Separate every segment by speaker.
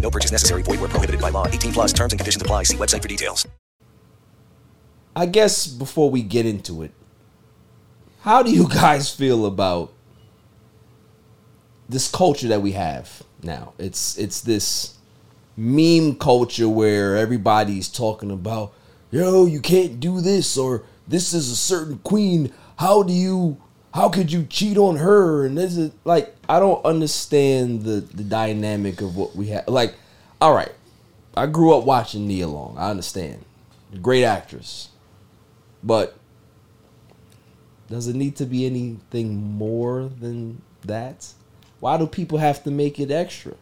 Speaker 1: No purchase necessary. Void where prohibited by law. 18 plus terms and conditions apply. See website for details.
Speaker 2: I guess before we get into it, how do you guys feel about this culture that we have now? It's it's this meme culture where everybody's talking about, yo, you can't do this or this is a certain queen. How do you how could you cheat on her? And this is like I don't understand the the dynamic of what we have. Like, all right, I grew up watching Nia Long. I understand, great actress, but does it need to be anything more than that? Why do people have to make it extra?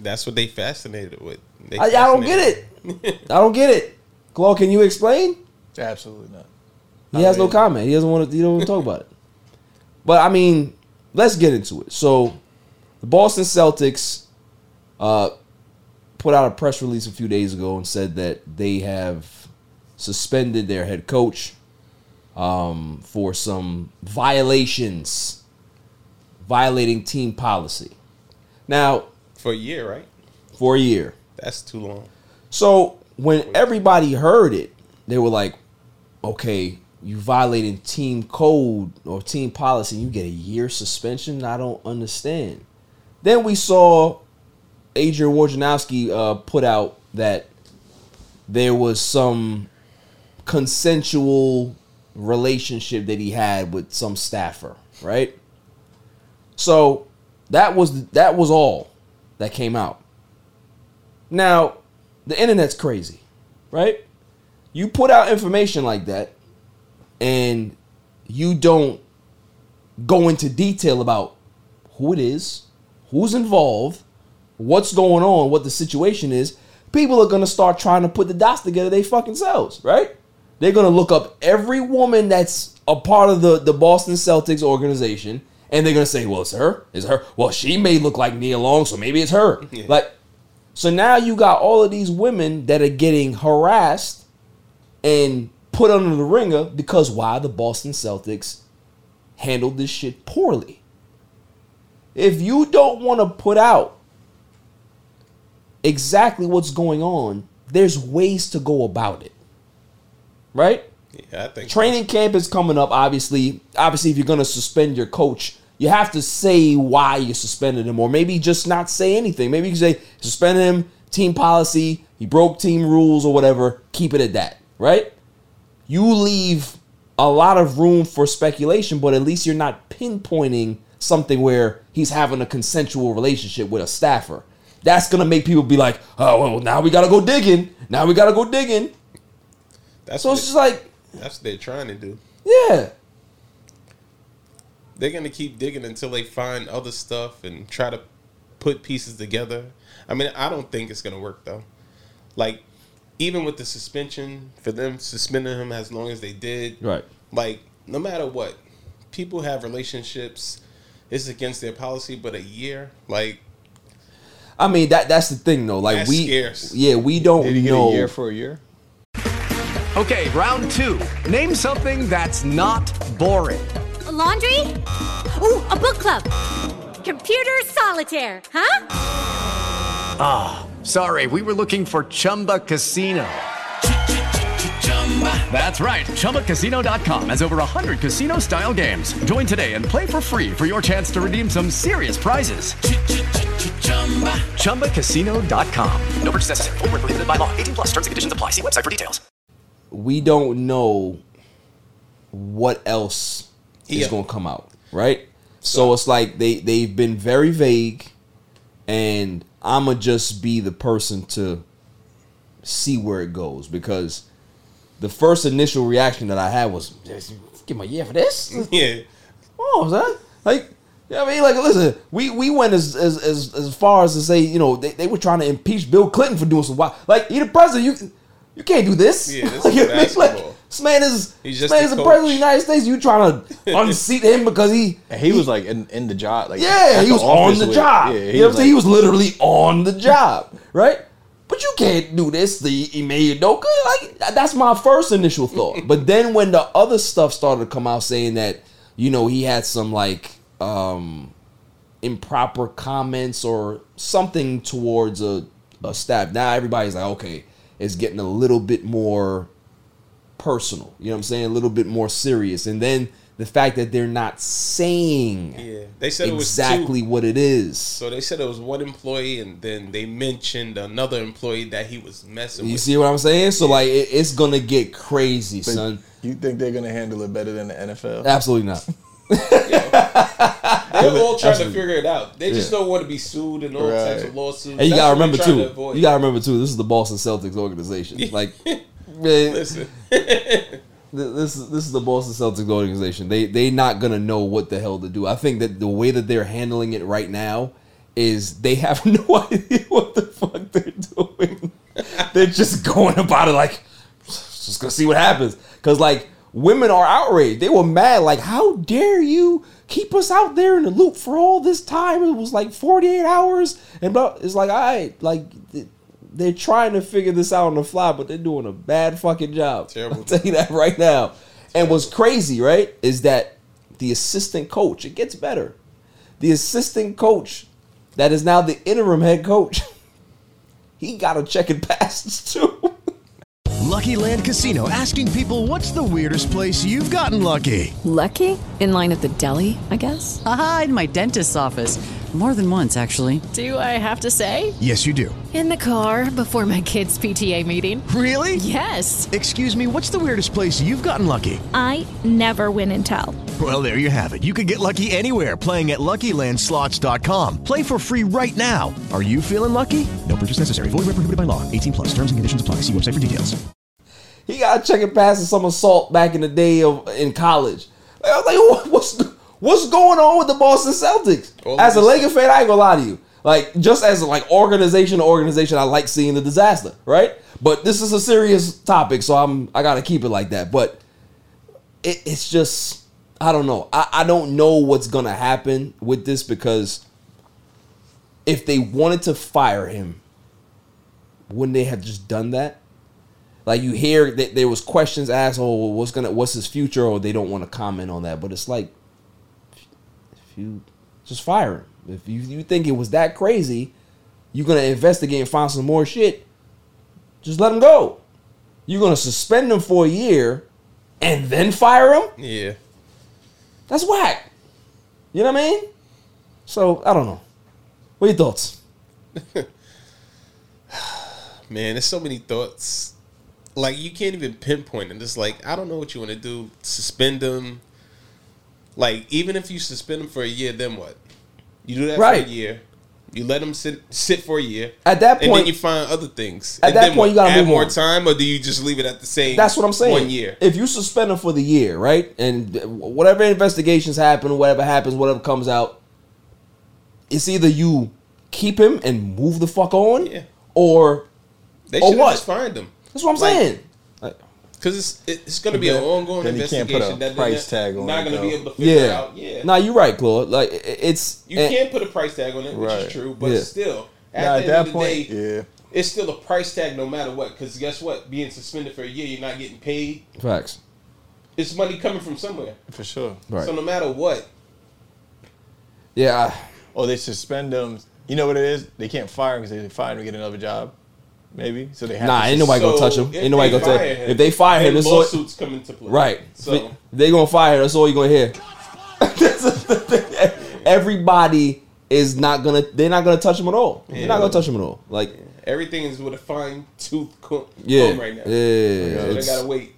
Speaker 3: That's what they fascinated with. They
Speaker 2: I, I don't get it. I don't get it. Claude, can you explain?
Speaker 4: Absolutely not.
Speaker 2: He has no comment. He doesn't want to. He don't want to talk about it. But I mean, let's get into it. So, the Boston Celtics uh, put out a press release a few days ago and said that they have suspended their head coach um, for some violations, violating team policy. Now,
Speaker 3: For a year, right?
Speaker 2: for a year.
Speaker 3: That's too long.
Speaker 2: So when everybody heard it, they were like, "Okay, you violating team code or team policy, you get a year suspension." I don't understand. Then we saw Adrian Wojnarowski uh, put out that there was some consensual relationship that he had with some staffer, right? So that was that was all that came out. Now, the internet's crazy, right? You put out information like that and you don't go into detail about who it is, who's involved, what's going on, what the situation is, people are going to start trying to put the dots together they fucking selves, right? They're going to look up every woman that's a part of the, the Boston Celtics organization and they're going to say, well, it's her. It's her. Well, she may look like Nia Long, so maybe it's her. Like, so now you got all of these women that are getting harassed and put under the ringer because why the Boston Celtics handled this shit poorly. If you don't want to put out exactly what's going on, there's ways to go about it. Right?
Speaker 3: Yeah, I think
Speaker 2: Training camp is coming up, obviously. Obviously, if you're going to suspend your coach, you have to say why you suspended him, or maybe just not say anything. Maybe you can say, suspend him, team policy, he broke team rules, or whatever. Keep it at that, right? You leave a lot of room for speculation, but at least you're not pinpointing something where he's having a consensual relationship with a staffer. That's gonna make people be like, oh well, now we gotta go digging. Now we gotta go digging.
Speaker 3: That's
Speaker 2: So
Speaker 3: what
Speaker 2: it's just like,
Speaker 3: that's what they're trying to do.
Speaker 2: yeah,
Speaker 3: They're gonna keep digging until they find other stuff and try to put pieces together. I mean, I don't think it's gonna work though. Like, even with the suspension for them suspending him as long as they did,
Speaker 2: right.
Speaker 3: like no matter what, people have relationships. It's against their policy, but a year, like
Speaker 2: I mean that that's the thing though. Like
Speaker 3: That's
Speaker 2: we,
Speaker 3: scarce.
Speaker 2: yeah, we don't
Speaker 4: Did he get
Speaker 2: know.
Speaker 4: a year for a year?
Speaker 5: Okay, round two. Name something that's not boring.
Speaker 6: A laundry? Ooh, a book club. Computer solitaire, huh?
Speaker 5: Ah, sorry, we were looking for Chumba Casino. That's right. ChumbaCasino.com has over 100 casino style games. Join today and play for free for your chance to redeem some serious prizes. ChumbaCasino.com. No purchase necessary. Void where prohibited by law. 18 plus terms and conditions apply. See website for details.
Speaker 2: we don't know what else is
Speaker 3: Yeah.
Speaker 2: going to come out, right? So it's like they they've been very vague, and I'ma just be the person to see where it goes because the first initial reaction that I had was, "Give my yeah for this."
Speaker 3: Yeah.
Speaker 2: Oh, son. Like, what I mean? Like, listen, we, we went as, as as as far as to say, you know, they, they were trying to impeach Bill Clinton for doing some wild. Like, he the president, you you can't do this.
Speaker 3: Yeah, this
Speaker 2: like,
Speaker 3: is
Speaker 2: you know what I mean? Like,
Speaker 3: basketball.
Speaker 2: This man is
Speaker 3: He's
Speaker 2: this man
Speaker 3: the
Speaker 2: is the
Speaker 3: coach.
Speaker 2: president of the United States. You trying to unseat him because he
Speaker 4: And he was like in, in the job. Like
Speaker 2: yeah, he was on the
Speaker 4: with-
Speaker 2: job.
Speaker 4: Yeah,
Speaker 2: you know what I'm saying?
Speaker 4: like-
Speaker 2: He was literally on the job, right? But you can't do this, the Ime Udoka. Like that's my first initial thought. but then when the other stuff started to come out saying that, you know, he had some like um improper comments or something towards a, a staff. Now everybody's like, okay, it's getting a little bit more personal. You know what I'm saying? A little bit more serious. And then the fact that they're not saying
Speaker 3: Yeah. They said it was
Speaker 2: exactly
Speaker 3: two.
Speaker 2: what it is.
Speaker 3: So they said it was one employee, and then they mentioned another employee that he was messing
Speaker 2: You
Speaker 3: with.
Speaker 2: see what I'm saying? So like it, it's gonna get crazy,
Speaker 4: But
Speaker 2: son.
Speaker 4: You think they're gonna handle it better than the NFL?
Speaker 2: Absolutely not.
Speaker 3: They're all trying
Speaker 2: Absolutely.
Speaker 3: to figure it out. They just
Speaker 2: Yeah.
Speaker 3: don't want to be sued and all types of lawsuits.
Speaker 2: And you
Speaker 3: That's
Speaker 2: gotta remember too.
Speaker 3: to.
Speaker 2: You gotta remember too. This is the Boston Celtics organization. Like, man,
Speaker 3: Listen,
Speaker 2: this is this is the Boston Celtics organization. They they not gonna know what the hell to do. I think that the way that they're handling it right now is they have no idea what the fuck they're doing. they're just going about it like just gonna see what happens. Cause like women are outraged. They were mad. Like, how dare you keep us out there in the loop for all this time? It was like 48 hours. And but it's like, all right, like they're trying to figure this out on the fly, but they're doing a bad fucking job.
Speaker 3: Terrible.
Speaker 2: I'll tell you that right now. And what's crazy, right, is that the assistant coach, it gets better. The assistant coach that is now the interim head coach, he got a check and passes too.
Speaker 5: Lucky Land Casino asking people what's the weirdest place you've gotten lucky?
Speaker 7: Lucky? In line at the deli, I guess?
Speaker 8: Aha, in my dentist's office. More than once, actually.
Speaker 7: Do I have to say?
Speaker 5: Yes, you do.
Speaker 7: In the car before my kids' PTA meeting.
Speaker 5: Really?
Speaker 7: Yes.
Speaker 5: Excuse me, what's the weirdest place you've gotten lucky?
Speaker 9: I never win and tell.
Speaker 5: Well, there you have it. You can get lucky anywhere playing at LuckyLandSlots.com. Play for free right now. Are you feeling lucky? No purchase necessary. Void where prohibited by law. 18 plus. Terms and conditions apply. See website for details.
Speaker 2: He got a check and pass and some assault back in the day of in college. Like, I was like, what's what's going on with the Boston Celtics?
Speaker 3: All
Speaker 2: As a
Speaker 3: this-
Speaker 2: Laker fan, I ain't gonna lie to you. Like, just as like organization to organization, I like seeing the disaster, right? But this is a serious topic, so I'm I gotta keep it like that. But it, it's just I don't know. I, I don't know what's gonna happen with this because if they wanted to fire him, wouldn't they have just done that? Like you hear that there was questions asked, oh, what's gonna, what's his future, or they don't want to comment on that. But it's like, if you just fire him. If you, you think it was that crazy, you're gonna investigate and find some more shit. Just let him go. You're gonna suspend him for a year, and then fire him.
Speaker 3: yeah.
Speaker 2: That's whack. You know what I mean? So I don't know. What are your thoughts?
Speaker 3: Man, there's so many thoughts. Like you can't even pinpoint it. It's like I don't know what you want to do. Suspend them. Like even if you suspend them for a year, then what? You do that
Speaker 2: Right.
Speaker 3: for a year. You let them sit sit for a year.
Speaker 2: At that
Speaker 3: and
Speaker 2: point-
Speaker 3: then you find other things.
Speaker 2: At
Speaker 3: And
Speaker 2: that
Speaker 3: then
Speaker 2: point, you gotta
Speaker 3: add
Speaker 2: move
Speaker 3: more
Speaker 2: on.
Speaker 3: time, or do you just leave it at the same?
Speaker 2: That's what I'm saying.
Speaker 3: One year.
Speaker 2: If you suspend him for the year, right, and whatever investigations happen, whatever happens, whatever comes out, it's either you keep him and move the fuck on,
Speaker 3: Yeah.
Speaker 2: or
Speaker 3: They
Speaker 2: or
Speaker 3: should
Speaker 2: what?
Speaker 3: just find them.
Speaker 2: That's what I'm
Speaker 3: Like,
Speaker 2: saying. Like,
Speaker 3: Because it's it's going to be an ongoing
Speaker 4: then you can't put a
Speaker 3: investigation that
Speaker 4: price
Speaker 3: they're
Speaker 4: tag on
Speaker 3: not
Speaker 4: it,
Speaker 3: going to be able to figure
Speaker 2: yeah,
Speaker 3: out. Yeah.
Speaker 2: Nah, you're right, Claude. Like it's
Speaker 3: You
Speaker 2: and-
Speaker 3: can't put a price tag on it, which
Speaker 4: Right.
Speaker 3: is true, but
Speaker 2: Yeah.
Speaker 3: still, at,
Speaker 4: Nah,
Speaker 3: the
Speaker 4: at
Speaker 3: end
Speaker 4: that
Speaker 3: of the
Speaker 4: point,
Speaker 3: day,
Speaker 4: yeah.
Speaker 3: it's still a price tag no matter what. Because guess what? Being suspended for a year, you're not getting paid.
Speaker 2: facts.
Speaker 3: It's money coming from somewhere.
Speaker 4: For sure.
Speaker 2: Right.
Speaker 3: So no matter what,
Speaker 2: Yeah, I-
Speaker 4: Or they suspend them. You know what it is? They can't fire him because they fire him to get another job. Maybe. So they have
Speaker 2: Nah, ain't nobody gonna touch him. Ain't nobody gonna touch.
Speaker 3: him,
Speaker 2: If they fire him,
Speaker 3: then
Speaker 2: it's all,
Speaker 3: lawsuits come into play.
Speaker 2: right.
Speaker 3: So
Speaker 2: they gonna fire. him, That's all you're gonna hear. That's the thing. Everybody is not gonna. They're not gonna touch him at all. They're not gonna touch him at all. Like
Speaker 3: Everything is with a fine tooth comb
Speaker 2: yeah,
Speaker 3: right now.
Speaker 2: yeah.
Speaker 3: So they gotta wait.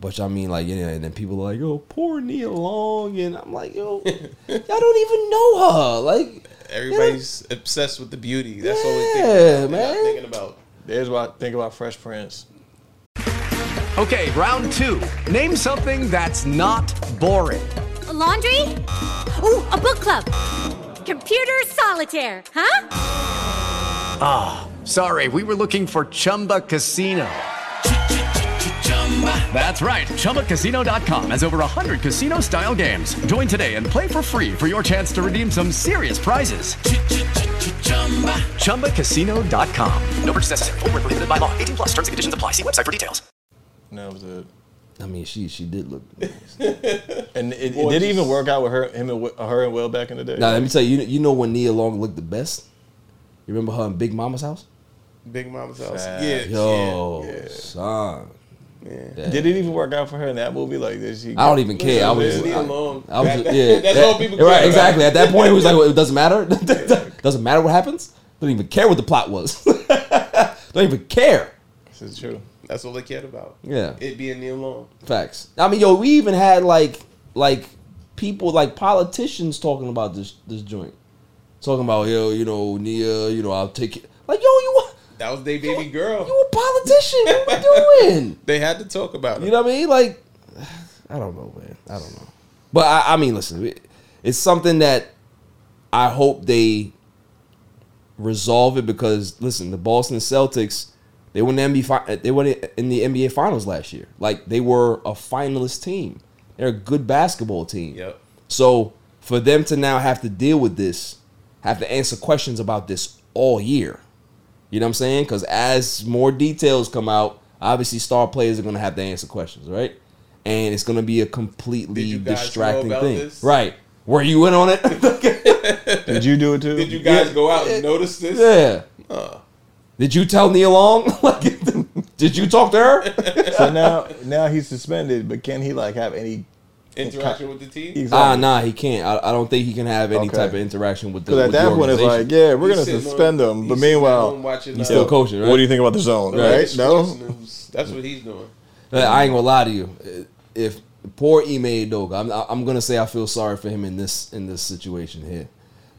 Speaker 2: Which I mean, like, yeah, and then people are like, "Yo, poor Nia Long," and I'm like, "Yo, y'all don't even know her." Like,
Speaker 3: Everybody's obsessed with the beauty. That's all they think.
Speaker 2: Yeah,
Speaker 3: about. They're not
Speaker 2: man.
Speaker 3: thinking about.
Speaker 4: There's what I think about Fresh Prince.
Speaker 10: Okay, round two. Name something that's not boring.
Speaker 6: A laundry? Ooh, a book club. Computer solitaire, huh?
Speaker 10: Ah, sorry, we were looking for Chumba Casino. That's right. ChumbaCasino.com has over 100 casino style games. Join today and play for free for your chance to redeem some serious prizes. ChumbaCasino.com. No purchase necessary. Void where prohibited by law. 18 plus terms and conditions apply. See website for details.
Speaker 4: And that was it.
Speaker 2: I mean, she she did look. Nice.
Speaker 4: And it, it didn't even work out with her, him, and her and Will back in the day.
Speaker 2: Now let me tell you, you you know when Nia Long looked the best. You remember her in Big Mama's house?
Speaker 3: Big Mama's house.
Speaker 4: Facts.
Speaker 3: Yeah.
Speaker 2: Yo,
Speaker 3: yeah, yeah.
Speaker 2: son.
Speaker 3: Yeah.
Speaker 4: Did it even work out for her in that movie? Like, did she?
Speaker 2: I don't even care. I was, I,
Speaker 3: alone.
Speaker 2: I was,
Speaker 3: That-
Speaker 2: yeah.
Speaker 3: that's
Speaker 2: that-
Speaker 3: all people care
Speaker 2: Right,
Speaker 3: about.
Speaker 2: exactly. At that point, it was like, well, it doesn't matter. doesn't matter what happens. Don't even care what the plot was. don't even care.
Speaker 4: This is true.
Speaker 3: That's all they cared about.
Speaker 2: Yeah.
Speaker 3: It being Nia Long.
Speaker 2: Facts. I mean, yo, we even had like like people like politicians talking about this this joint, talking about yo, you know, Nia, you know, I'll take it. Like, yo,
Speaker 3: That was their baby girl.
Speaker 2: you a politician? What are you doing?
Speaker 3: They had to talk about it.
Speaker 2: You know what I mean? Like, I don't know, man. I don't know. But I, I mean, listen, it's something that I hope they resolve it because listen, the Boston Celtics they won the NBA they won in the NBA Finals last year. Like they were a finalist team. They're a good basketball team.
Speaker 3: Yep.
Speaker 2: So for them to now have to deal with this, have to answer questions about this all year. You know what I'm saying? Because as more details come out, obviously star players are going to have to answer questions, right? And it's going to be a completely
Speaker 3: Did you guys know
Speaker 2: distracting
Speaker 3: about
Speaker 2: thing,
Speaker 3: this?
Speaker 2: right? Were you in on it?
Speaker 4: Did you do it too?
Speaker 3: Did you guys go out and notice this?
Speaker 2: yeah.
Speaker 3: Uh,
Speaker 2: Did you tell Nia Long? like, did you talk to her?
Speaker 4: So now, now he's suspended, but can he like have any?
Speaker 3: Interaction with the team?
Speaker 4: Exactly.
Speaker 2: Ah, nah, he can't. I, I don't think he can have any
Speaker 4: Okay.
Speaker 2: type of interaction with the.
Speaker 4: Because at that
Speaker 2: the
Speaker 4: point, it's like, yeah, we're
Speaker 3: He's
Speaker 4: gonna suspend
Speaker 3: on-
Speaker 4: him, but
Speaker 3: he's sitting at
Speaker 4: meanwhile,
Speaker 3: watching,
Speaker 2: he's
Speaker 3: uh,
Speaker 2: still coaching, right?
Speaker 4: what do you think about the zone?
Speaker 3: Right.
Speaker 4: Right? No.
Speaker 3: That's what he's doing.
Speaker 2: Like, I ain't gonna lie to you. If poor Ime Udoka, I'm I'm gonna say I feel sorry for him in this in this situation here.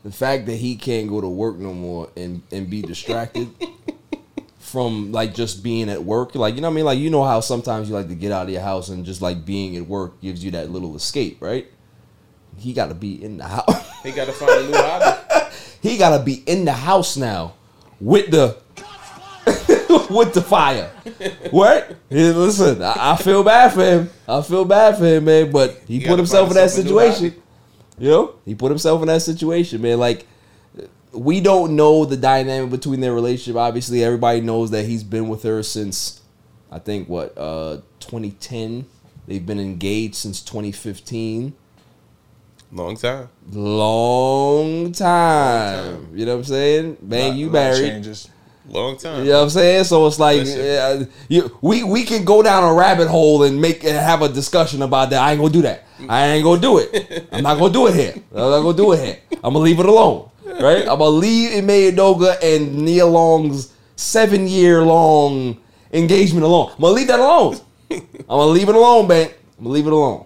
Speaker 2: The fact that he can't go to work no more and and be distracted from like just being at work, like you know what I mean. Like you know how sometimes you like to get out of your house and just like being at work gives you that little escape, right? He got to be in the house.
Speaker 3: He got to find a new hobby.
Speaker 2: he got to be in the house now with the with the fire. What? Hey, listen, I, I feel bad for him. I feel bad for him, man. But he, put himself in that
Speaker 3: himself a new
Speaker 2: situation. You know, he put himself in that situation, man. Like we don't know the dynamic between their relationship. Obviously, everybody knows that he's been with her since I think what uh 2010. They've been engaged since 2015
Speaker 3: Long time.
Speaker 2: long time. You know what I'm saying? Man,
Speaker 4: Lot-
Speaker 2: you married.
Speaker 4: changes.
Speaker 3: Long time.
Speaker 2: You know what I'm saying? So it's like uh, you, we we can go down a rabbit hole and make and have a discussion about that. I ain't gonna do that. I ain't gonna do it. I'm not gonna do it here. I'm not gonna do it here. I'm gonna leave it alone. Right? I'm gonna leave Ime Udoka and Nia Long's seven year long engagement alone. I'm gonna leave that alone. I'm gonna leave it alone, man. I'm gonna leave it alone.